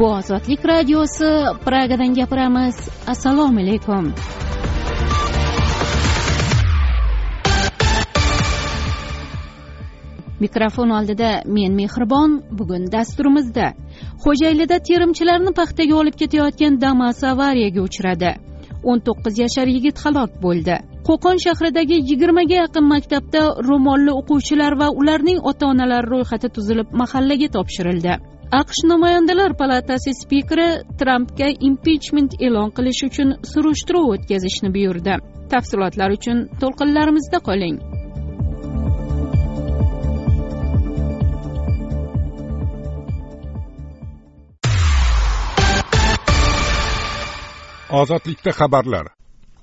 bu ozodlik radiosi pragadan gapiramiz. Assalomu alaykum. Mikrofon oldida men mehribon bugun dasturimizda. Xo'jaylida terimchilarni paxtaga olib ketayotgan damas avariyaga uchradi. O'n to'qqiz yashar yigit halok bo'ldi. Qo'qon shahridagi yigirmaga yaqin maktabda ro'molli o'quvchilar va ularning ota onalari ro'yxati tuzilib mahallaga topshirildi. Aqsh namoyandalar palatasi spikeri trampga impichment e'lon qilish uchun surishtiruv o'tkazishni buyurdi. Tafsilotlar uchun to'lqinlarimizda qoling. Ozodlikda xabarlar.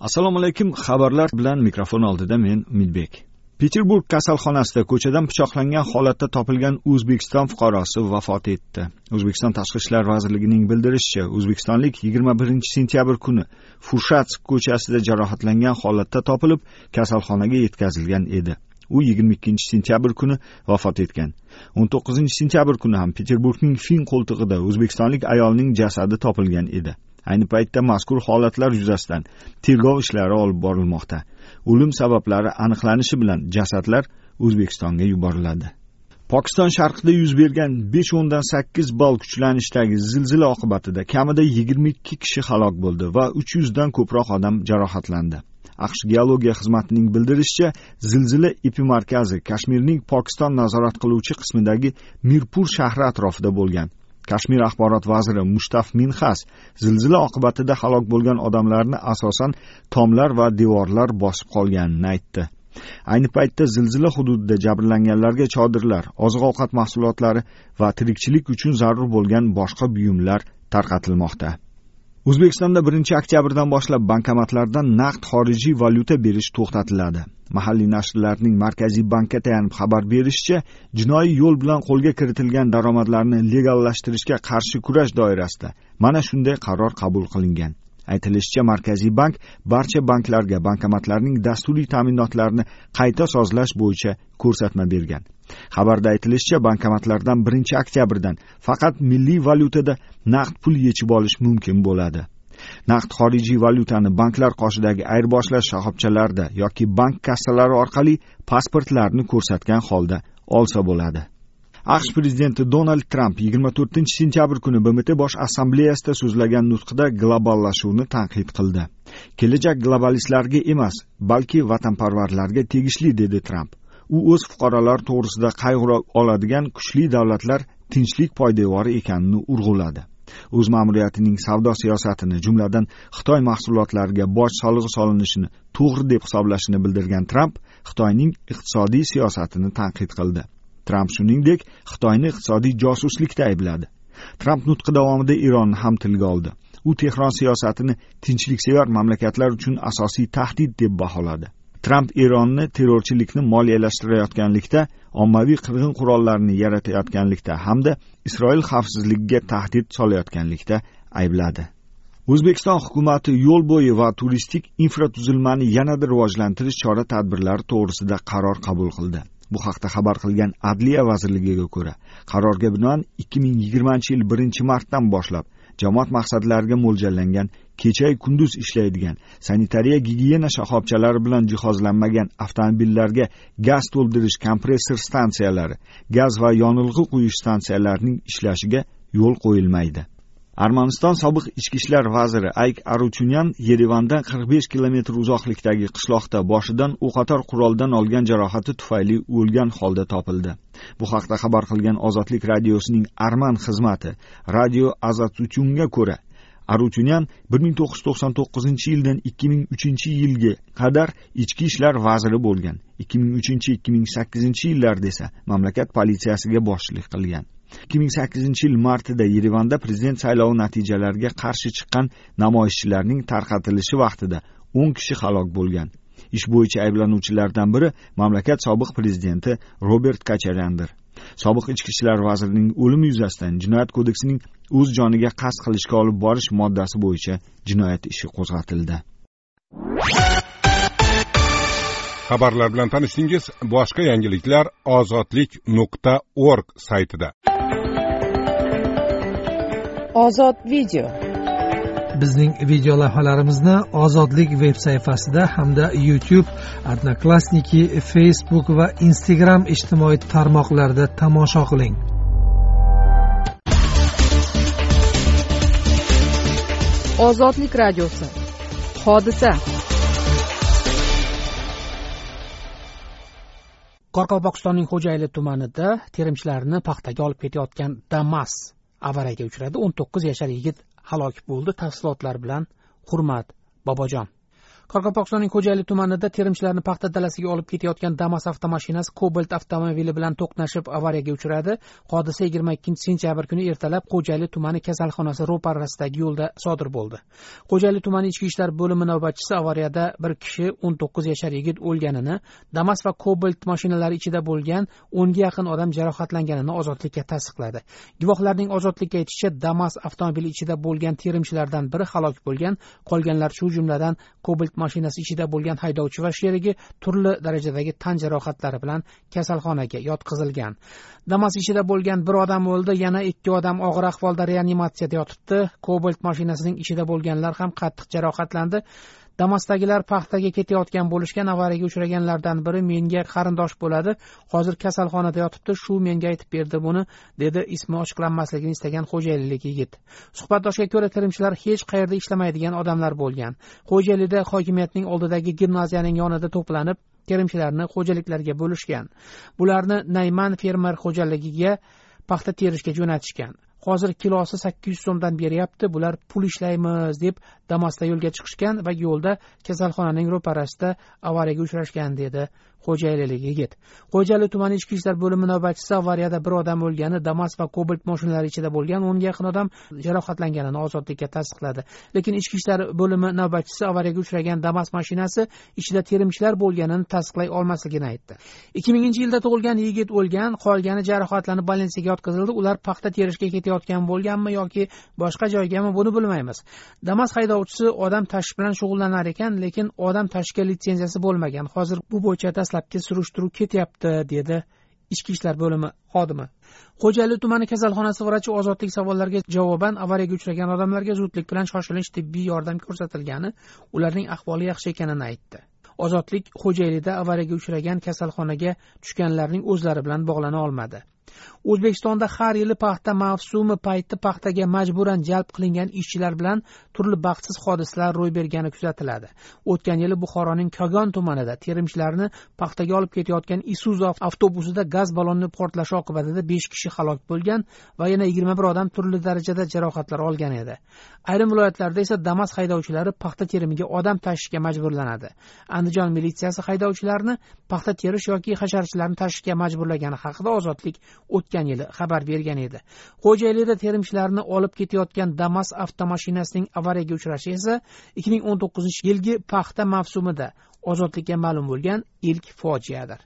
Assalomu alaykum xabarlar bilan mikrofon oldida men umidbek peterburg kasalxonasida ko'chadan pichoqlangan holatda topilgan o'zbekiston fuqarosi vafot etdi. O'zbekiston tashqi ishlar vazirligining bildirishicha o'zbekistonlik yigirma birinchi sentyabr kuni fushatsk ko'chasida jarohatlangan holatda topilib kasalxonaga yetkazilgan edi. U yigirma ikkinchi sentyabr kuni vafot etgan. O'n to'qqizinchi sentyabr kuni ham peterburgning fin qo'ltig'ida o'zbekistonlik ayolning jasadi topilgan edi. Ayni paytda mazkur holatlar yuzasidan tergov ishlari olib borilmoqda. O'lim sabablari aniqlanishi bilan jasadlar o'zbekistonga yuboriladi. Pokiston sharqida yuz bergan besh o'ndan sakkiz ball kuchlanishdagi zilzila oqibatida kamida yigirma ikki kishi halok bo'ldi va uch yuzdan ko'proq odam jarohatlandi. Aqsh geologiya xizmatining bildirishicha zilzila epimarkazi kashmirning pokiston nazorat qiluvchi qismidagi mirpur shahri atrofida bo'lgan. Kashmir axborot vaziri mushtaf minhas zilzila oqibatida halok bo'lgan odamlarni asosan tomlar va devorlar bosib qolganini aytdi. Ayni paytda zilzila hududida jabrlanganlarga chodirlar oziq ovqat mahsulotlari va tirikchilik uchun zarur bo'lgan boshqa buyumlar tarqatilmoqda. O'zbekistonda birinchi oktyabrdan boshlab bankomatlardan naqd xorijiy valyuta berish to'xtatiladi. Mahalliy nashrlarning markaziy bankka tayanib xabar berishicha jinoiy yo'l bilan qo'lga kiritilgan daromadlarni legallashtirishga qarshi kurash doirasida mana shunday qaror qabul qilingan. Aytilishicha markaziy bank barcha banklarga bankomatlarning dasturiy ta'minotlarini qayta sozlash bo'yicha ko'rsatma bergan. Xabarda aytilishicha bankomatlardan birinchi oktyabrdan faqat milliy valyutada naqd pul yechib olish mumkin bo'ladi. Naqd xorijiy valyutani banklar qoshidagi ayirboshlash shoxobchalarida yoki bank kassalari orqali pasportlarni ko'rsatgan holda olsa bo'ladi. Aqsh prezidenti donald tramp yigirma to'rtinchi sentyabr kuni bmt bosh assambleyasida so'zlagan nutqida globallashuvni tanqid qildi. Kelajak globalistlarga emas balki vatanparvarlarga tegishli dedi tramp u o'z fuqarolari to'g'risida qayg'ura oladigan kuchli davlatlar tinchlik poydevori ekanini urg'uladi. O'z ma'muriyatining savdo siyosatini jumladan xitoy mahsulotlariga boj solig'i solinishini to'g'ri deb hisoblashini bildirgan tramp xitoyning iqtisodiy siyosatini tanqid qildi. Tramp shuningdek xitoyni iqtisodiy josuslikda aybladi. Tramp nutqi davomida eronni ham tilga oldi. U tehron siyosatini tinchliksevar mamlakatlar uchun asosiy tahdid deb baholadi. Tramp eronni terrorchilikni moliyalashtirayotganlikda ommaviy qirg'in qurollarini yaratayotganlikda hamda isroil xavfsizligiga tahdid solayotganlikda aybladi. O'zbekiston hukumati yo'l bo'yi va turistik infratuzilmani yanada rivojlantirish chora tadbirlari to'g'risida qaror qabul qildi. Bu haqda xabar qilgan adliya vazirligiga ko'ra qarorga binoan ikki ming yigirmanchi yil birinchi martdan boshlab jamoat maqsadlariga mo'ljallangan kechayu kunduz ishlaydigan sanitariya gigiyena shoxobchalari bilan jihozlanmagan avtomobillarga gaz to'ldirish kompressor stansiyalari gaz va yonilg'i quyish stansiyalarining ishlashiga yo'l qo'yilmaydi. Armaniston sobiq ichki ishlar vaziri ayk aruchunyan yerevandan qirq besh kilometr uzoqlikdagi qishloqda boshidan o'qotar quroldan olgan jarohati tufayli o'lgan holda topildi. Bu haqda xabar qilgan ozodlik radiosining arman xizmati radio azatuchunga ko'ra aruchunyan bir ming to'qqiz yuz to'qson to'qqizinchi yildan ikki ming uchinchi yilga qadar ichki ishlar vaziri bo'lgan. ikki ming uchinchi ikki ming sakkizinchi yillarda esa mamlakat politsiyasiga boshchilik qilgan. Ikki ming sakkizinchi yil martida yerevanda prezident saylovi natijalariga qarshi chiqqan namoyishchilarning tarqatilishi vaqtida o'n kishi halok bo'lgan. Ish bo'yicha ayblanuvchilardan biri mamlakat sobiq prezidenti robert kacharyandir sobiq ichki ishlar vazirining o'limi yuzasidan jinoyat kodeksining o'z joniga qasd qilishga olib borish moddasi bo'yicha jinoyat ishi qo'zg'atildi. Xabarlar bilan tanishdingiz boshqa yangiliklar ozodlik nuqta org saytida. Ozod video. Bizning video lavhalarimizni ozodlik veb sayfasida hamda youtube odnoklassniki facebook va instagram ijtimoiy tarmoqlarida tomosha qiling. Ozodlik radiosi. Hodisa qoraqalpog'istonning xo'jayli tumanida terimchilarni paxtaga olib ketayotgan damas avariyaga uchradi. o'n to'qqiz yashar yigit halok bo'ldi. Tafsilotlar bilan hurmat bobojon. Qoraqalpog'istonning xo'jayli tumanida terimchilarni paxta dalasiga olib ketayotgan damas avtomashinasi cobalt avtomobili bilan to'qnashib avariyaga uchradi. Hodisa yigirma ikkinchi sentyabr kuni ertalab xo'jayli tumani kasalxonasi ro'parasidagi yo'lda sodir bo'ldi. Xo'jayli tumani ichki ishlar bo'limi navbatchisi avariyada bir kishi o'n to'qqiz yashar yigit o'lganini damas va cobalt mashinalari ichida bo'lgan o'nga yaqin odam jarohatlanganini ozodlikka tasdiqladi. Guvohlarning ozodlikka aytishicha damas avtomobili ichida bo'lgan terimchilardan biri halok bo'lgan qolganlar shu jumladan cobalt mashinasi ichida bo'lgan haydovchi va sherigi turli darajadagi tan jarohatlari bilan kasalxonaga yotqizilgan. Damas ichida bo'lgan bir odam o'ldi yana ikki odam og'ir ahvolda reanimatsiyada yotibdi. Kobalt mashinasining ichida bo'lganlar ham qattiq jarohatlandi. Damasdagilar paxtaga ketayotgan bo'lishgan avariyaga uchraganlardan biri menga qarindosh bo'ladi. Hozir kasalxonada yotibdi shu menga aytib berdi buni dedi ismi ochiqlanmasligini istagan xo'jaylilik yigit. Suhbatdoshga ko'ra terimchilar hech qayerda ishlamaydigan odamlar bo'lgan. Xo'jaylida hokimiyatning oldidagi gimnaziyaning yonida to'planib terimchilarni xo'jaliklarga bo'lishgan. Bularni nayman fermer xo'jaligiga paxta terishga jo'natishgan. Hozir kilosi sakkiz yuz so'mdan beryapti bular pul ishlaymiz deb damasda yo'lga chiqishgan va yo'lda kasalxonaning ro'parasida avariyaga uchrashgan dedi xo'jaylilik yigit. Xo'jayli tumani ichki ishlar bo'limi navbatchisi avariyada bir odam o'lgani damas va kobalt mashinalari ichida bo'lgan o'nga yaqin odam jarohatlanganini ozodlikka tasdiqladi. Lekin ichki ishlar bo'limi navbatchisi avariyaga uchragan damas mashinasi ichida terimchilar bo'lganini tasdiqlay olmasligini aytdi. Ikki minginchi yilda tug'ilgan yigit o'lgan qolgani jarohatlanib больницаga yotqizildi. Ular paxta terishga ketayotgan bo'lganmi yoki boshqa joygami buni bilmaymiz. Damas haydovchisi odam tashish bilan shug'ullanar ekan lekin odam tashishga litsenziyasi bo'lmagan. Hozir bu bo'yicha dastlabki surishtiruv ketyapti dedi ichki ishlar bo'limi xodimi. Xo'jayli tumani kasalxonasi vrachi ozodlik savollariga javoban avariyaga uchragan odamlarga zudlik bilan shoshilinch tibbiy yordam ko'rsatilgani ularning ahvoli yaxshi ekanini aytdi. Ozodlik xo'jaylida avariyaga uchragan kasalxonaga tushganlarning o'zlari bilan bog'lana olmadi. O'zbekistonda har yili paxta mavsumi payti paxtaga majburan jalb qilingan ishchilar bilan turli baxtsiz hodisalar ro'y bergani kuzatiladi. O'tgan yili buxoroning kogon tumanida terimchilarni paxtaga olib ketayotgan isuzu avtobusida gaz balloni portlashi oqibatida besh kishi halok bo'lgan va yana yigirma bir odam turli darajada jarohatlar olgan edi. Ayrim viloyatlarda esa damas haydovchilari paxta terimiga odam tashishga majburlanadi. Andijon militsiyasi haydovchilarni paxta terish yoki hasharchilarni tashishga majburlagani haqida ozodlik o'tgan yili xabar bergan edi. Xo'jaylida terimchilarni olib ketayotgan damas avtomashinasining avariyaga uchrashi esa ikki ming o'n to'qqizinchi yilgi paxta mavsumida ozodlikka ma'lum bo'lgan ilk fojiadir.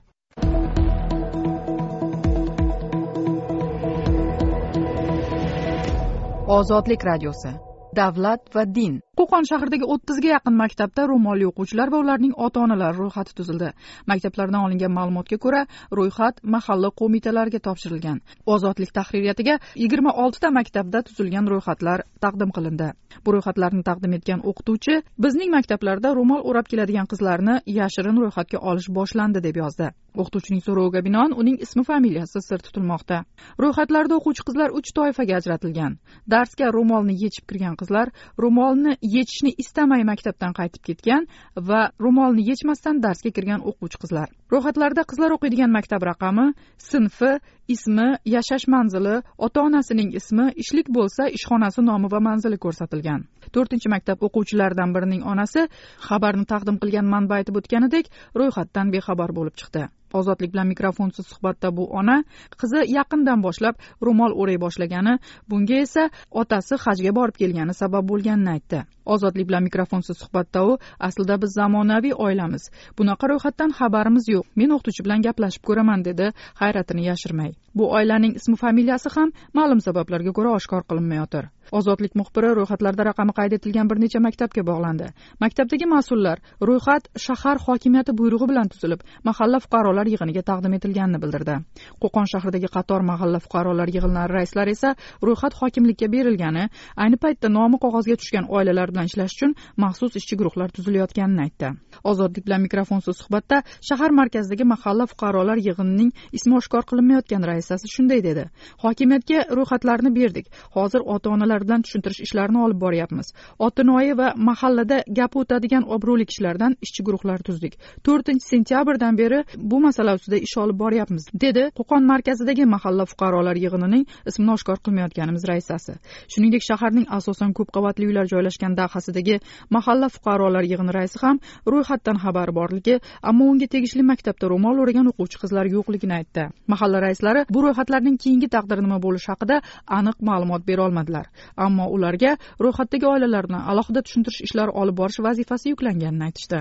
Ozodlik radiosi. Davlat va din. Qo'qon shahridagi o'ttizga yaqin maktabda ro'molli o'quvchilar va ularning ota onalari ro'yxati tuzildi. Maktablardan olingan ma'lumotga ko'ra ro'yxat mahalla qo'mitalariga topshirilgan. Ozodlik tahririyatiga yigirma oltita maktabda tuzilgan ro'yxatlar taqdim qilindi. Bu ro'yxatlarni taqdim etgan o'qituvchi bizning maktablarda ro'mol o'rab keladigan qizlarni yashirin ro'yxatga olish boshlandi deb yozdi. O'qituvchining so'roviga binoan uning ismi familiyasi sir tutilmoqda. Ro'yxatlarda o'quvchi qizlar uch toifaga ajratilgan. Darsga ro'molni yechib kirgan qizlar ro'molni yechishni istamay maktabdan qaytib ketgan va ro'molni yechmasdan darsga kirgan o'quvchi qizlar. Ro'yxatlarda qizlar o'qiydigan maktab raqami sinfi ismi yashash manzili ota onasining ismi ishlik bo'lsa ishxonasi nomi va manzili ko'rsatilgan. To'rtinchi maktab o'quvchilaridan birining onasi xabarni taqdim qilgan manba aytib o'tganidek ro'yxatdan bexabar bo'lib chiqdi. Ozodlik bilan mikrofonsiz suhbatda bu ona qizi yaqindan boshlab ro'mol o'ray boshlagani bunga esa otasi hajga borib kelgani sabab bo'lganini aytdi. Ozodlik bilan mikrofonsiz suhbatda u aslida biz zamonaviy oilamiz. Bunaqa ro'yxatdan xabarimiz yo'q. Men o'qituvchi bilan gaplashib ko'raman dedi hayratini yashirmay. Bu oilaning ismi familiyasi ham ma'lum sabablarga ko'ra oshkor qilinmayotir. Ozodlik muxbiri ro'yxatlarda raqami qayd etilgan bir necha maktabga bog'landi. Maktabdagi mas'ullar ro'yxat shahar hokimiyati buyrug'i bilan tuzilib mahalla fuqarolar yig'iniga taqdim etilganini bildirdi. Qo'qon shahridagi qator mahalla fuqarolar yig'inlari raislari esa ro'yxat hokimlikka berilgani ayni paytda nomi qog'ozga tushgan oilalar bilan ishlash uchun maxsus ishchi guruhlar tuzilayotganini aytdi. Ozodlik bilan mikrofonsiz suhbatda shahar markazidagi mahalla fuqarolar yig'inining ismi oshkor qilinmayotgan raisasi shunday dedi. Hokimiyatga ro'yxatlarni berdik. Hozir ota onalar bilan tushuntirish ishlarini olib boryapmiz. Otinoyi va mahallada gapi o'tadigan obro'li kishilardan ishchi guruhlar tuzdik. To'rtinchi sentyabrdan beri bu masala ustida ish olib boryapmiz dedi qo'qon markazidagi mahalla fuqarolar yig'inining ismini oshkor qilmayotganimiz raisasi. Shuningdek shaharning asosan ko'p qavatli uylar joylashgan mintaqasidagi mahalla fuqarolar yig'ini raisi ham ro'yxatdan xabari borligi ammo unga tegishli maktabda ro'mol o'ragan o'quvchi qizlar yo'qligini aytdi. Mahalla raislari bu ro'yxatlarning keyingi taqdiri nima bo'lishi haqida aniq ma'lumot bera olmadilar. Ammo ularga ro'yxatdagi oilalarni alohida tushuntirish ishlari olib borish vazifasi yuklanganini aytishdi.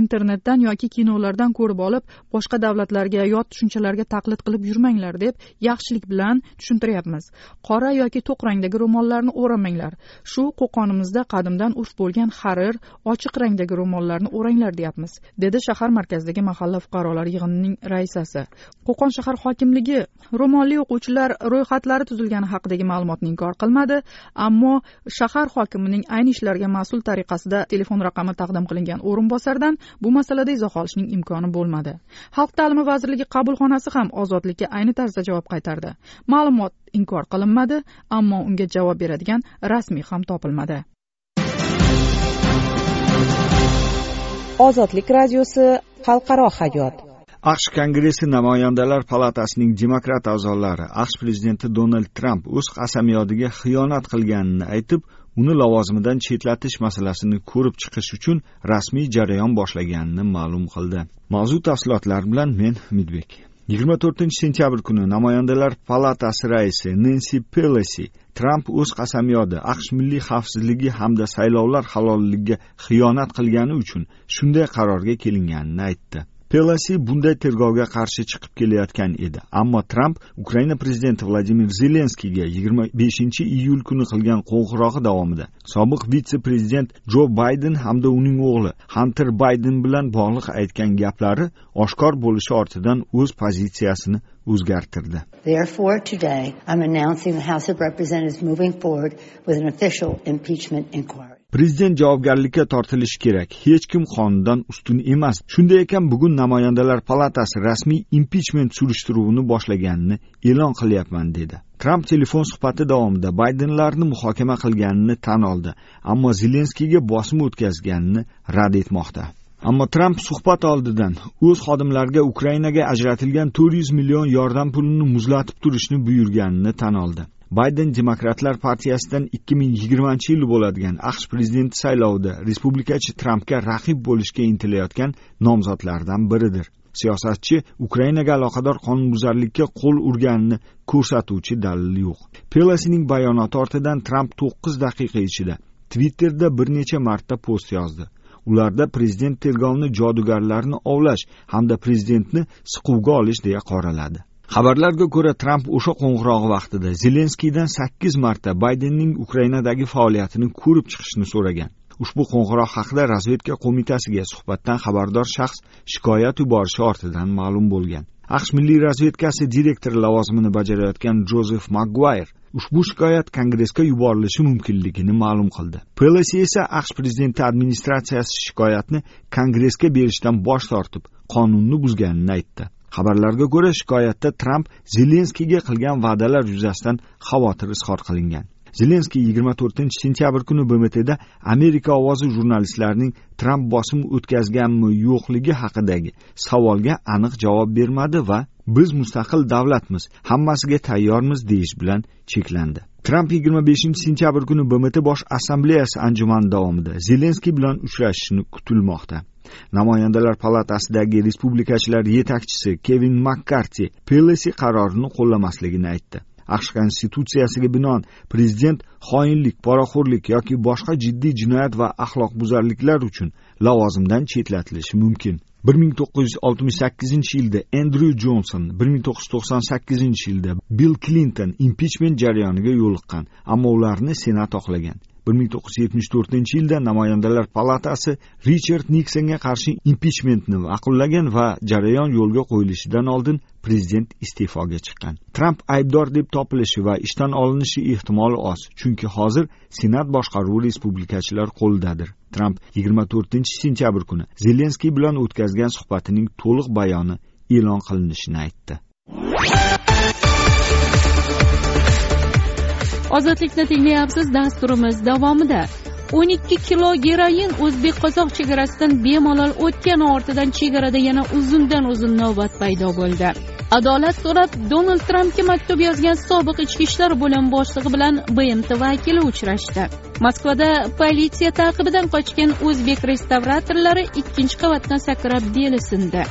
Internetdan yoki kinolardan ko'rib olib boshqa davlatlarga yot tushunchalarga taqlid qilib yurmanglar deb yaxshilik bilan tushuntiryapmiz. Qora yoki to'q rangdagi ro'mollarni o'ramanglar. Shu qo'qonimizda qadimdan urf bo'lgan harir ochiq rangdagi ro'mollarni o'ranglar deyapmiz dedi shahar markazidagi mahalla fuqarolar yig'inining raisasi. Qo'qon shahar hokimligi ro'molli o'quvchilar ro'yxatlari tuzilgani haqidagi ma'lumotni inkor qilmadi ammo shahar hokimining ayni ishlarga mas'ul tariqasida telefon raqami taqdim qilingan o'rinbosardan bu masalada izoh olishning imkoni bo'lmadi. Xalq ta'limi vazirligi qabulxonasi ham ozodlikka ayni tarzda javob qaytardi. Ma'lumot inkor qilinmadi ammo unga javob beradigan rasmiy ham topilmadi. ozodlik radiosi xalqaro hayot. Aqsh kongressi namoyandalar palatasining demokrat a'zolari aqsh prezidenti donald tramp o'z qasamyodiga xiyonat qilganini aytib uni lavozimidan chetlatish masalasini ko'rib chiqish uchun rasmiy jarayon boshlaganini ma'lum qildi. Mavzu tafsilotlari bilan men umidbek 24 sentyabr kuni namoyandalar palatasi raisi Nancy Pelosi Tramp o'z qasamyodi AQSh milliy xavfsizligi hamda saylovlar halolligiga xiyonat qilgani uchun shunday qarorga kelinganini aytdi. Pelosi bunday tergovga qarshi chiqib kelayotgan edi. Ammo tramp ukraina prezidenti vladimir zelenskiyga yigirma beshinchi iyul kuni qilgan qo'ng'irog'i davomida sobiq vitse prezident jo bayden hamda uning o'g'li hanter bayden bilan bog'liq aytgan gaplari oshkor bo'lishi ortidan o'z pozitsiyasini o'zgartirdi. Therefore today i'm announcing the house of representatives moving forward with an official impeachment inquiry. Prezident javobgarlikka tortilishi kerak. Hech kim qonundan ustun emas. Shunday ekan bugun namoyandalar palatasi rasmiy impichment surishtiruvini boshlaganini e'lon qilyapman dedi. Tramp telefon suhbati davomida baydenlarni muhokama qilganini tan oldi ammo zelenskiyga bosim o'tkazganini rad etmoqda. Ammo tramp suhbat oldidan o'z xodimlariga ukrainaga ajratilgan to'rt yuz million yordam pulini muzlatib turishni buyurganini tan oldi. Bayden demokratlar partiyasidan ikki ming yigirmanchi yil bo'ladigan aqsh prezidenti saylovida respublikachi trampga raqib bo'lishga intilayotgan nomzodlardan biridir. Siyosatchi ukrainaga aloqador qonunbuzarlikka qo'l urganini ko'rsatuvchi dalil yo'q. Pelosining bayonoti ortidan tramp to'qqiz daqiqa ichida twitterda bir necha marta post yozdi. Ularda prezident tergovni jodugarlarni ovlash hamda prezidentni siquvga olish deya qoraladi. Xabarlarga ko'ra tramp o'sha qo'ng'irog'i vaqtida zelenskiydan sakkiz marta baydenning ukrainadagi faoliyatini ko'rib chiqishni so'ragan. Ushbu qo'ng'iroq haqida razvedka qo'mitasiga suhbatdan xabardor shaxs shikoyat yuborishi ortidan ma'lum bo'lgan. Aqsh milliy razvedkasi direktori lavozimini bajarayotgan jozef makguayr ushbu shikoyat kongressga yuborilishi mumkinligini ma'lum qildi. Pelosi esa aqsh prezidenti administratsiyasi shikoyatni kongressga berishdan bosh tortib qonunni buzganini aytdi. Xabarlarga ko'ra shikoyatda tramp zelenskiyga qilgan va'dalar yuzasidan xavotir izhor qilingan. Zelenskiy yigirma to'rtinchi sentyabr kuni bmtda amerika ovozi jurnalistlarining tramp bosim o'tkazganmi yo'qligi haqidagi savolga aniq javob bermadi va biz mustaqil davlatmiz hammasiga tayyormiz deyish bilan cheklandi. Tramp yigirma beshinchi sentyabr kuni bmt bosh assambleyasi anjumani davomida zelenskiy bilan uchrashishini kutilmoqda. Namoyandalar palatasidagi respublikachilar yetakchisi kevin makkarti pelosi qarorini qo'llamasligini aytdi. Aqsh konstitutsiyasiga binoan prezident xoinlik poraxo'rlik yoki boshqa jiddiy jinoyat va axloqbuzarliklar uchun lavozimdan chetlatilishi mumkin. bir ming to'qqiz yuz oltmish sakkizinchi yilda endryu jonson bir ming to'qqiz yuz to'qson sakkizinchi yilda bill klinton impichment jarayoniga yo'liqqan ammo ularni senat oqlagan. Bir ming to'qqiz yuz yetmish to'rtinchi yilda namoyandalar palatasi richard niksonga qarshi impichmentni ma'qullagan va jarayon yo'lga qo'yilishidan oldin prezident iste'foga chiqqan. Tramp aybdor deb topilishi va ishdan olinishi ehtimoli oz chunki hozir senat boshqaruvi respublikachilar qo'lidadir. Tramp yigirma to'rtinchi sentyabr kuni zelenskiy bilan o'tkazgan suhbatining to'liq bayoni e'lon qilinishini aytdi. Ozodlikni tinglayapsiz dasturimiz davomida. O'n ikki kilo geroin o'zbek qozoq chegarasidan bemalol o'tgani ortidan chegarada yana uzundan uzun navbat paydo bo'ldi. Adolat so'rab donald trampga maktub yozgan sobiq ichki ishlar bo'limi boshlig'i bilan bmt vakili uchrashdi. Moskvada politsiya taqibidan qochgan o'zbek restavratorlari ikkinchi qavatdan sakrab deli sindi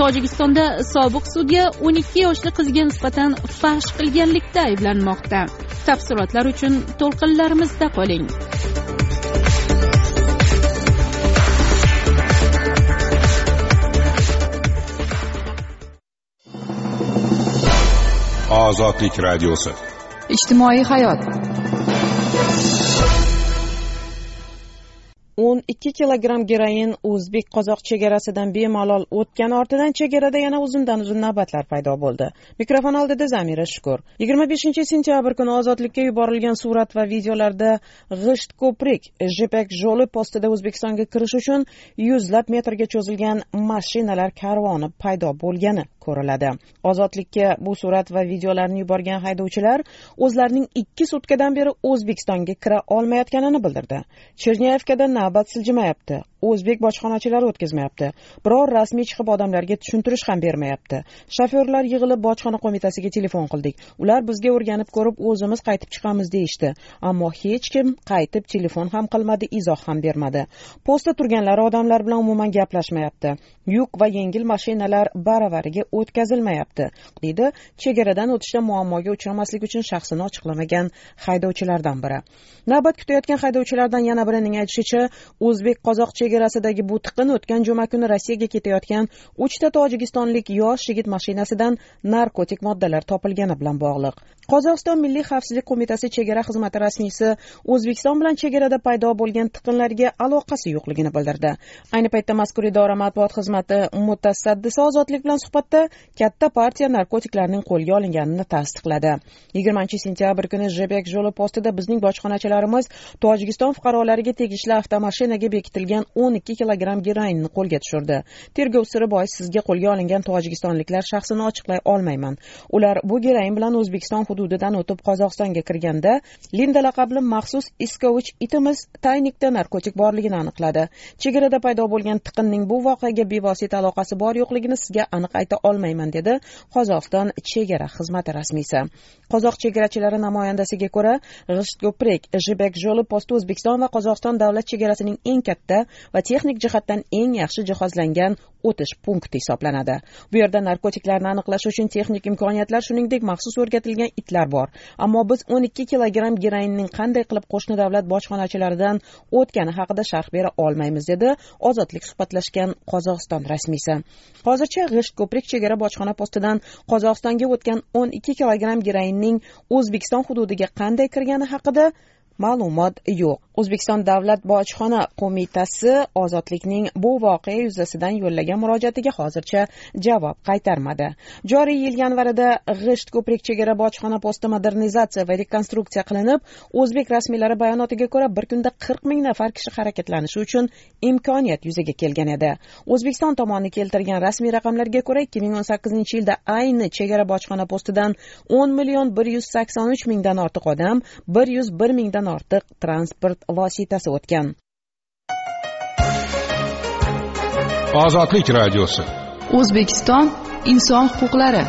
tojikistonda sobiq sudya o'n ikki yoshli qizga nisbatan fahsh qilganlikda ayblanmoqda. Tafsilotlar uchun to'lqinlarimizda qoling ozodlik radiosi ijtimoiy hayot o'n ikki kilogramm geroin o'zbek qozoq chegarasidan bemalol o'tgani ortidan chegarada yana uzundan uzun navbatlar paydo bo'ldi. Mikrofon oldida zamira shukur. Yigirma beshinchi sentyabr kuni ozodlikka yuborilgan surat va videolarda g'isht ko'prik jipak yo'li postida o'zbekistonga kirish uchun yuzlab metrga cho'zilgan mashinalar karvoni paydo bo'lgani ko'riladi. Ozodlikka bu surat va videolarni yuborgan haydovchilar o'zlarining ikki sutkadan beri o'zbekistonga kira olmayotganini bildirdi. Chernyayevkada navbat siljimayapti o'zbek bojxonachilari o'tkazmayapti. Biror rasmiy chiqib odamlarga tushuntirish ham bermayapti. Shofyorlar yig'ilib bojxona qo'mitasiga telefon qildik. Ular bizga o'rganib ko'rib o'zimiz qaytib chiqamiz deyishdi. Ammo hech kim qaytib telefon ham qilmadi izoh ham bermadi. Postda turganlar odamlar bilan umuman gaplashmayapti. Yuk va yengil mashinalar baravariga o'tkazilmayapti deydi. Chegaradan o'tishda muammoga uchramaslik uchun shaxsini ochiqlamagan haydovchilardan biri. Navbat kutayotgan haydovchilardan yana birining aytishicha o'zbek qozoq chegarasidagi bu tiqin o'tgan juma kuni rossiyaga ketayotgan uchta tojikistonlik yosh yigit mashinasidan narkotik moddalar topilgani bilan bog'liq. Qozog'iston milliy xavfsizlik qo'mitasi chegara xizmati rasmiysi o'zbekiston bilan chegarada paydo bo'lgan tiqinlarga aloqasi yo'qligini bildirdi. Ayni paytda mazkur idora matbuot xizmati mutasaddisi ozodlik bilan suhbatda katta partiya narkotiklarning qo'lga olinganini tasdiqladi. Yigirmanchi sentyabr kuni jebek yo'li postida bizning bojxonachilarimiz tojikiston fuqarolariga tegishli avtomashinaga bekitilgan o'n ikki kilogramm geroinni qo'lga tushirdi. Tergov siri bois sizga qo'lga olingan tojikistonliklar shaxsini ochiqlay olmayman. Ular bu geroin bilan o'zbekiston hududidan o'tib qozog'istonga kirganda linda laqabli maxsus iskovich itimiz taynikda narkotik borligini aniqladi. Chegarada paydo bo'lgan tiqinning bu voqeaga bevosita aloqasi bor yo'qligini sizga aniq ayta olmayman dedi qozog'iston chegara xizmati rasmiysi. Qozoq chegarachilari namoyandasiga ko'ra g'isht ko'prik jibek yo'li posti o'zbekiston va qozog'iston davlat chegarasining eng katta va texnik jihatdan eng yaxshi jihozlangan o'tish punkti hisoblanadi. Bu yerda narkotiklarni aniqlash uchun texnik imkoniyatlar shuningdek maxsus o'rgatilgan itlar bor. Ammo biz o'n ikki kilogramm geroinning qanday qilib qo'shni davlat bojxonachilaridan o'tgani haqida sharh bera olmaymiz dedi ozodlik suhbatlashgan qozog'iston rasmiysi. Hozircha g'isht ko'prik chegara bojxona postidan qozog'istonga o'tgan o'n ikki kilogramm geroinning o'zbekiston hududiga qanday kirgani haqida ma'lumot yo'q. O'zbekiston davlat bojxona qo'mitasi ozodlikning bu voqea yuzasidan yo'llagan murojaatiga hozircha javob qaytarmadi. Joriy yil yanvarida g'isht ko'prik chegara bojxona posti modernizatsiya va rekonstruksiya qilinib o'zbek rasmiylari bayonotiga ko'ra bir kunda qirq ming nafar kishi harakatlanishi uchun imkoniyat yuzaga kelgan edi. O'zbekiston tomoni keltirgan rasmiy raqamlarga ko'ra ikki ming o'n sakkizinchi yilda ayni chegara bojxona postidan o'n million bir yuz sakson uch mingdan ortiq odam bir yuz bir mingdan ortiq transport vositasi o'tgan. Ozodlik radiosi. O'zbekiston inson huquqlari.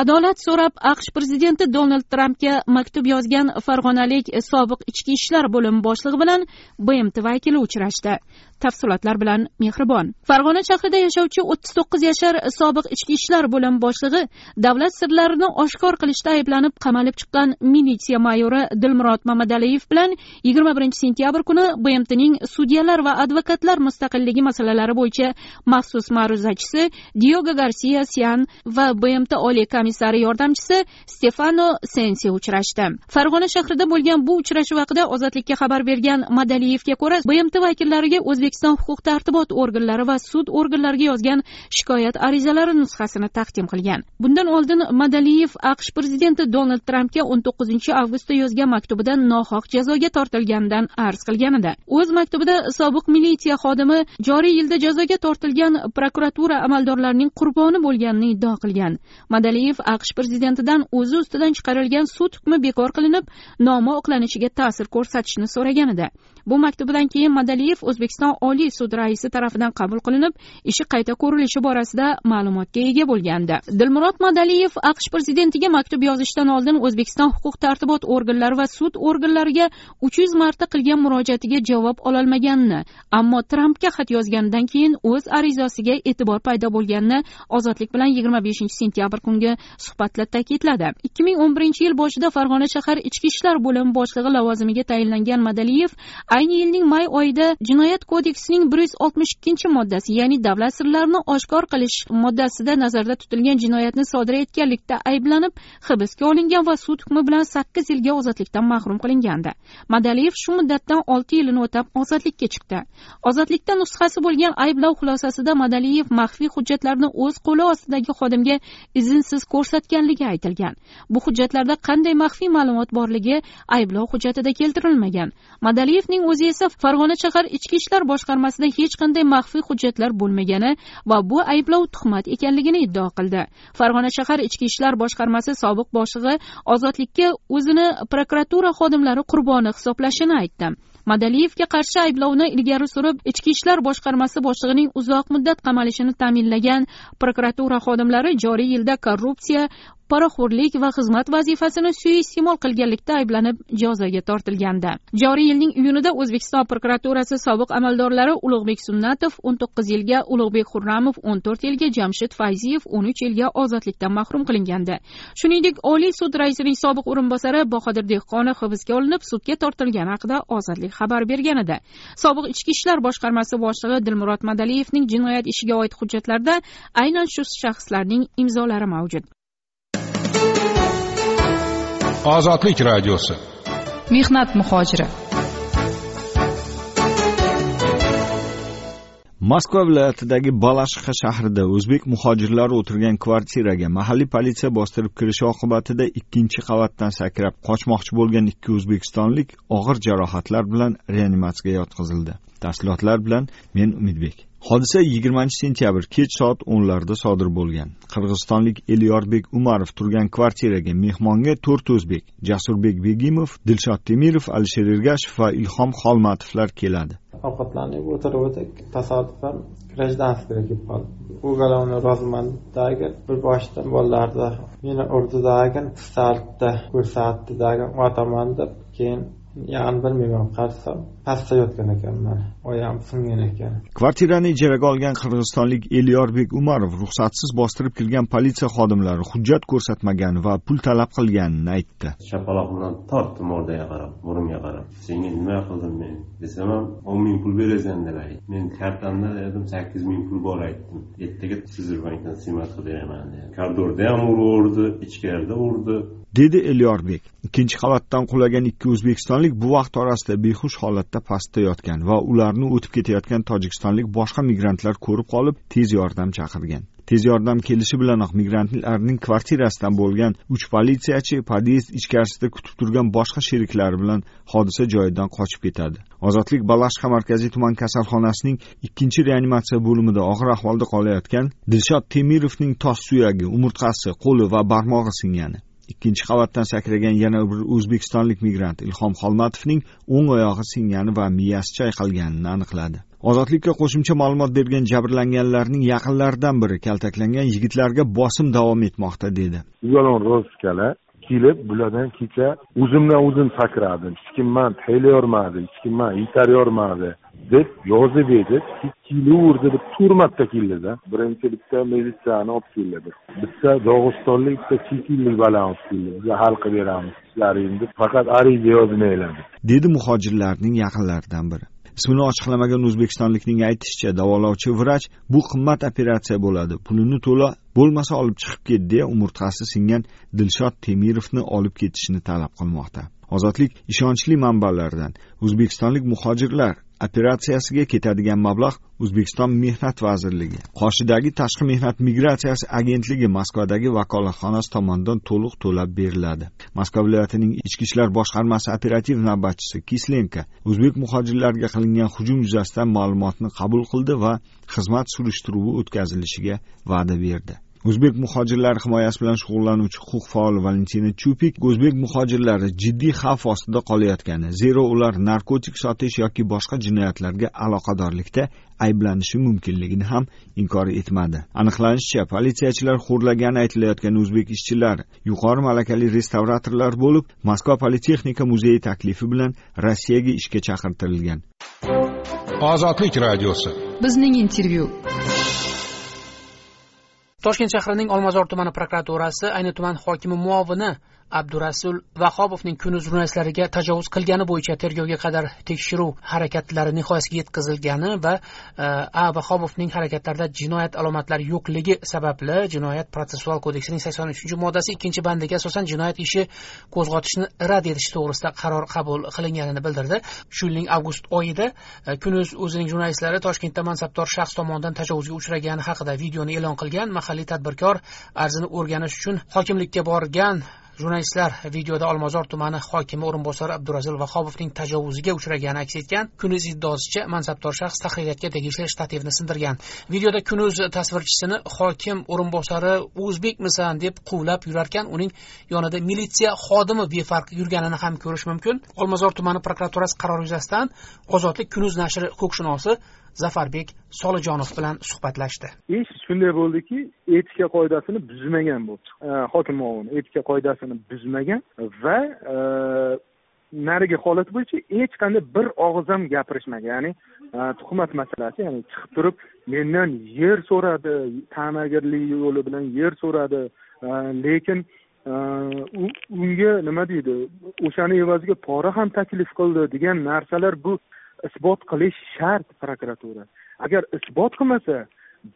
Adolat so'rab aqsh prezidenti donald trampga maktub yozgan farg'onalik sobiq ichki ishlar bo'limi boshlig'i bilan bmt vakili uchrashdi tafsilotlar bilan mehribon. Farg'ona shahrida yashovchi o'ttiz to'qqiz yashar sobiq ichki ishlar bo'limi boshlig'i davlat sirlarini oshkor qilishda ayblanib qamalib chiqqan militsiya mayori dilmurod mamadaliyev bilan yigirma birinchi sentyabr kuni bmtning sudyalar va advokatlar mustaqilligi masalalari bo'yicha maxsus ma'ruzachisi diogo garsiya sian va bmt oliy komissari yordamchisi stefano sensi uchrashdi. Farg'ona shahrida bo'lgan bu uchrashuv haqida ozodlikka xabar bergan madaliyevga ko'ra bmt vakillariga o'zbekiston huquq tartibot organlari va sud organlariga yozgan shikoyat arizalari nusxasini taqdim qilgan. Bundan oldin madaliyev aqsh prezidenti donald trampga o'n to'qqizinchi avgustda yozgan maktubida nohaq jazoga tortilganidan arz qilgan edi. O'z maktubida sobiq militsiya xodimi joriy yilda jazoga tortilgan prokuratura amaldorlarining qurboni bo'lganini iddao qilgan. Madaliyev aqsh prezidentidan o'zi ustidan chiqarilgan sud hukmi bekor qilinib nomi oqlanishiga ta'sir ko'rsatishni so'ragan edi. Bu maktubidan keyin madaliyev o'zbekiston oliy sud raisi tarafidan qabul qilinib ishi qayta ko'rilishi borasida ma'lumotga ega bo'lgandi. Dilmurod madaliyev aqsh prezidentiga maktub yozishdan oldin o'zbekiston huquq tartibot organlari va sud organlariga uch yuz marta qilgan murojaatiga javob ololmaganini ammo trampga xat yozganidan keyin o'z arizasiga e'tibor paydo bo'lganini ozodlik bilan yigirma beshinchi sentyabr kungi suhbatda ta'kidladi. ikki ming o'n birinchi yil boshida farg'ona shahar ichki ishlar bo'limi boshlig'i lavozimiga tayinlangan madaliyev ayni yilning may oyida jinoyat kodeksining bir yuz oltmish ikkinchi moddasi ya'ni davlat sirlarini oshkor qilish moddasida nazarda tutilgan jinoyatni sodir etganlikda ayblanib hibsga olingan va sud hukmi bilan sakkiz yilga ozodlikdan mahrum qilingandi. Madaliyev shu muddatdan olti yilini o'tab ozodlikka chiqdi. Ozodlikda nusxasi bo'lgan ayblov xulosasida madaliyev maxfiy hujjatlarni o'z qo'li ostidagi xodimga izinsiz ko'rsatganligi aytilgan. Bu hujjatlarda qanday maxfiy ma'lumot borligi ayblov hujjatida keltirilmagan. Madaliyevning o'zi esa farg'ona shahar ichki ishlar boshqarmasida hech qanday maxfiy hujjatlar bo'lmagani va bu ayblov tuhmat ekanligini iddao qildi. Farg'ona shahar ichki ishlar boshqarmasi sobiq boshlig'i ozodlikka o'zini prokuratura xodimlari qurboni hisoblashini aytdi. Madaliyevga qarshi ayblovni ilgari surib ichki ishlar boshqarmasi boshlig'ining uzoq muddat qamalishini ta'minlagan prokuratura xodimlari joriy yilda korrupsiya poraxo'rlik va xizmat vazifasini suiiste'mol qilganlikda ayblanib jazoga tortilgandi. Joriy yilning iyunida o'zbekiston prokuraturasi sobiq amaldorlari ulug'bek sunnatov o'n to'qqiz yilga ulug'bek xurramov o'n to'rt yilga jamshid fayziyev o'n uch yilga ozodlikdan mahrum qilingandi. Shuningdek oliy sud raisining sobiq o'rinbosari bahodir dehqonov hibsga olinib sudga tortilgani haqida ozodlik xabar bergan edi. Sobiq ichki ishlar boshqarmasi boshlig'i dilmurod madaliyevning jinoyat ishiga oid hujjatlarda aynan shu shaxslarning imzolari mavjud. Ozodlik radiosi. Mehnat muhojiri. Moskva viloyatidagi balashxa shahrida o'zbek muhojirlari o'tirgan kvartiraga mahalliy politsiya bostirib kirishi oqibatida ikkinchi qavatdan sakrab qochmoqchi bo'lgan ikki o'zbekistonlik og'ir jarohatlar bilan reanimatsiyaga yotqizildi tafsilotlar bilan men umidbek. Hodisa yigirmanchi sentyabr kech soat o'nlarda sodir bo'lgan. Qirg'izistonlik elyorbek umarov turgan kvartiraga mehmonga to'rt o'zbek jasurbek begimov dilshod temirov alisher ergashev va ilhom xolmatovlar keladi. Ovqatlanib o'tirib o'tirib tasodifan grajdanskiyga kelib qoldi u galovni rozmandagi bir boshdan bolalarda meni urdidagi pistoletda ko'rsatdidagi otaman deb keyin ya'ni bilmayman qarasam pastda yotgan ekanman. Oyog'im singan ekan. Kvartirani ijaraga olgan qirg'izistonlik elyorbek umarov ruxsatsiz bostirib kirgan politsiya xodimlari hujjat ko'rsatmagani va pul talab qilganini aytdi. Shapaloq bilan tortdim o'rdaga qarab burunga qarab. Senga nima qildim men? Desam ham o'n ming pul berasan deb aytdi. Men kartamda dedim sakkiz ming pul bor aytdim. Ertaga sizr bankdan siymat qilib beraman dedim. Koridorda ham urdi ichkarida urdi dedi elyorbek ikkinchi qavatdan qulagan ikki o'zbekistonlik bu vaqt orasida behush holatda pastda yotgan va ularni o'tib ketayotgan tojikistonlik boshqa migrantlar ko'rib qolib tez yordam chaqirgan. Tez yordam kelishi bilanoq migrantlarning kvartirasidan bo'lgan uch politsiyachi pod'ezd ichkarisida kutib turgan boshqa sheriklari bilan hodisa joyidan qochib ketadi. Ozodlik balashqa markaziy tuman kasalxonasining ikkinchi reanimatsiya bo'limida og'ir ahvolda qolayotgan dilshod temirovning tos suyagi umurtqasi qo'li va barmog'i singani. Ikkinchi qavatdan sakragan yana bir o'zbekistonlik migrant ilhom xolmatovning o'ng oyog'i singani va miyasi chayqalganini aniqladi. Ozodlikka qo'shimcha ma'lumot bergan jabrlanganlarning yaqinlaridan biri kaltaklangan yigitlarga bosim davom etmoqda dedi. Yolg'on rozkalar kelib bulardan kecha o'zimdan o'zim sakradim. Hech kim man tayyormadi hech kim man yetayormadi deb yozib edi. Kelaverdi deb to'rt marta keldida birinchi bitta militsiyani olib keldi. Bitta dog'istonlik bitta chet ellik bola olib keldi. Biz hal qilib beramiz ishlaringni deb. Faqat ariza yozmanglar dedi muhojirlarning yaqinlaridan biri. Ismini ochiqlamagan o'zbekistonlikning aytishicha davolovchi vrach bu qimmat operatsiya bo'ladi pulini to'la bo'lmasa olib chiqib ket deya umurtqasi singan dilshod temirovni olib ketishni talab qilmoqda. Ozodlik ishonchli manbalardan. O'zbekistonlik muhojirlar operatsiyasiga ketadigan mablag' o'zbekiston mehnat vazirligi. Qoshidagi tashqi mehnat migratsiyasi agentligi moskvadagi vakolatxonasi tomonidan to'liq to'lab beriladi. Moskva viloyatining ichki ishlar boshqarmasi operativ navbatchisi kislenko o'zbek muhojirlarga qilingan hujum yuzasidan ma'lumotni qabul qildi va xizmat surishtiruvi o'tkazilishiga va'da berdi. O'zbek muhojirlari himoyasi bilan shug'ullanuvchi huquq faoli valentina chupik o'zbek muhojirlari jiddiy xavf ostida qolayotgani zero ular narkotik sotish yoki boshqa jinoyatlarga aloqadorlikda ayblanishi mumkinligini ham inkor etmadi. Aniqlanishicha politsiyachilar xo'rlagani aytilayotgan o'zbek ishchilari yuqori malakali restavratorlar bo'lib moskva politexnika muzeyi taklifi bilan rossiyaga ishga chaqirtirilgan. Ozodlik radiosi. Bizning intervyu toshkent shahrining olmazor tumani prokuraturasi ayni tuman hokimi muovini abdurasul vahobovning kunuz jurnalistlariga tajovuz qilgani bo'yicha tergovga qadar tekshiruv harakatlari nihoyasiga yetkazilgani va e, a. Vahobovning harakatlarida jinoyat alomatlari yo'qligi sababli jinoyat protsessual kodeksining sakson uchinchi moddasi ikkinchi bandiga asosan jinoyat ishi qo'zg'atishni rad etish to'g'risida qaror qabul qilinganini bildirdi. Shu yilning avgust oyida e, kunuz o'zining jurnalistlari toshkentda mansabdor shaxs tomonidan tajovuzga uchragani haqida videoni e'lon qilgan mahalliy tadbirkor arzini o'rganish uchun hokimlikka borgan jurnalistlar videoda olmazor tumani hokimi o'rinbosari abdurazil vahobovning tajovuziga uchragani aks etgan kunuz iddaosicha mansabdor shaxs tahririyatga tegishli shtativni sindirgan. Videoda kunuz tasvirchisini hokim o'rinbosari o'zbekmisan deb quvlab yurarkan uning yonida militsiya xodimi befarq yurganini ham ko'rish mumkin. Olmazor tumani prokuraturasi qarori yuzasidan ozodlik kunuz nashri huquqshunosi zafarbek solijonov bilan suhbatlashdi. Ish shunday bo'ldiki etika qoidasini buzmagan bu hokim muovini etika qoidasini buzmagan va e, narigi holat bo'yicha hech qanday bir og'iz ham gapirishmagan. Ya'ni e, tuhmat masalasi ya'ni chiqib turib mendan yer so'radi ta'magirlik yo'li bilan yer so'radi. E, lekin unga nima deydi o'shani evaziga pora ham taklif qildi degan narsalar bu. Isbot qilish shart prokuratura. Agar isbot qilmasa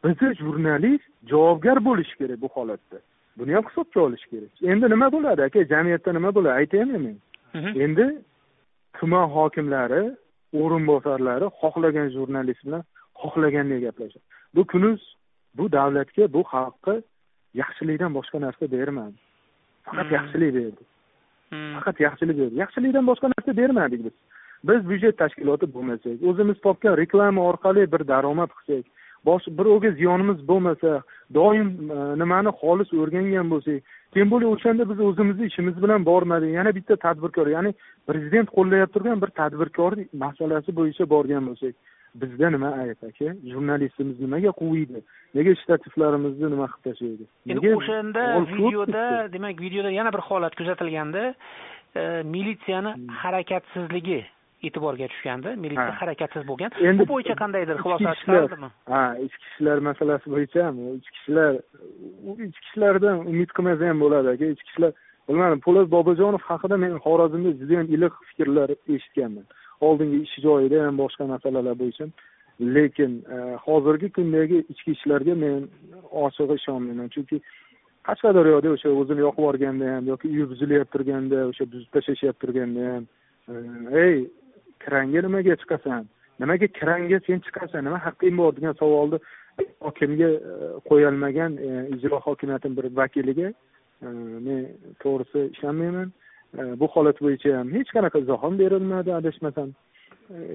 bizni jurnalist javobgar bo'lishi kerak bu holatda. Buni ham hisobga olish kerak. Endi nima bo'ladi aka? Jamiyatda nima bo'ladi? Aytaymi men. Endi tuman hokimlari o'rinbosarlari xohlagan jurnalist bilan xohlagandek gaplashadi. Bu kunuz bu davlatga bu xalqqa yaxshilikdan boshqa narsa bermadi. Faqat yaxshilik berdi. Faqat yaxshilik berdi. Yaxshilikdan boshqa narsa bermadik biz biz byudjet tashkiloti bo'lmasak o'zimiz topgan reklama orqali bir daromad qilsak bosh birovga ziyonimiz bo'lmasa doim e, nimani xolis o'rgangan bo'lsak tем более o'shanda biz o'zimizni ishimiz bilan bormadik yana bitta tadbirkor ya'ni prezident qo'llayib turgan bir tadbirkor masalasi bo'yicha borgan bo'lsak bizda nima ayb aka? Jurnalistimiz nimaga quviydi? Nega shtativlarimizni nima qilib tashlaydi? Endi o'shanda videoda demak videoda yana bir holat kuzatilganda e, militsiyani hmm. harakatsizligi e'tiborga tushgandi militsiya harakatsiz bo'lgan. Endi bu bo'yicha qandaydir xulosa chiqardimi ha ichki ishlar masalasi bo'yicha ichki ishlar ichki ishlardan umid qilmasa ham bo'ladi aka. Ichki ishlar bilmadim po'lat bobojonov haqida men xorazmda judayam iliq fikrlar eshitganman. Oldingi ish joyida ham boshqa masalalar bo'yicha. Lekin e, hozirgi kundagi ichki ishlarga men ochig'i ishonmayman. Chunki qashqadaryoda o'sha o'zini yoqib yuborganda ham yoki uyi buzilayotib turganda o'sha buzib tashlashyapti turganda ham e, ey kiranga nimaga chiqasan? Nimaga kiranga sen chiqasan? Nima haqqing bor degan savolni hokimga e, qo'yolmagan e, ijro hokimiyatini bir vakiliga e, men to'g'risi ishonmayman. Bu holat bo'yicha ham hech qanaqa izoh ham berilmadi adashmasam.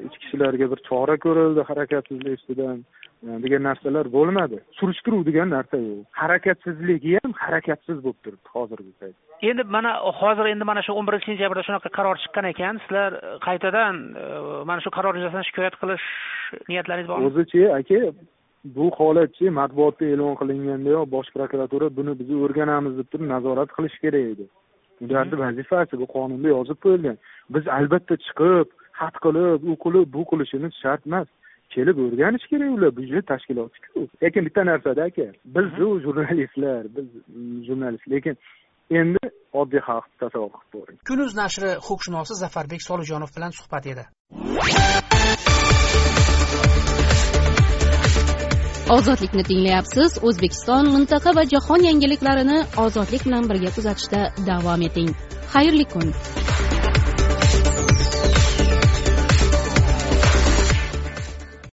Ichki ishlarga bir chora ko'rildi harakatsizlik ustidan. Degan narsalar bo'lmadi. Surishtiruv degan narsa yo'q. Harakatsizligi ham harakatsiz bo'lib turibdi hozirgi paytda endi mana hozir endi mana shu o'n birinchi sentyabrda shunaqa qaror chiqqan ekan. Sizlar qaytadan e, mana shu qaror yuzasidan shikoyat qilish niyatlaringiz bormi? O'zichi aka bu holatchi matbuotda e'lon qilingandayoq bosh prokuratura buni biz o'rganamiz deb turib nazorat qilish kerak edi. Ularni vazifasi bu qonunda yozib qo'yilgan. Biz albatta chiqib xat qilib u qilib bu qilishimiz shart emas kelib o'rganish kerak ular byudjet tashkilotku lekin bitta narsada aka bizu jurnalistlar biz jurnalist lekin endi oddiy xalq tasavvur qilib ko'ring kunuz nashri huquqshunosi zafarbek solijonov bilan suhbat edi. Ozodlikni tinglayapsiz o'zbekiston mintaqa va jahon yangiliklarini ozodlik bilan birga kuzatishda davom eting. Xayrli kun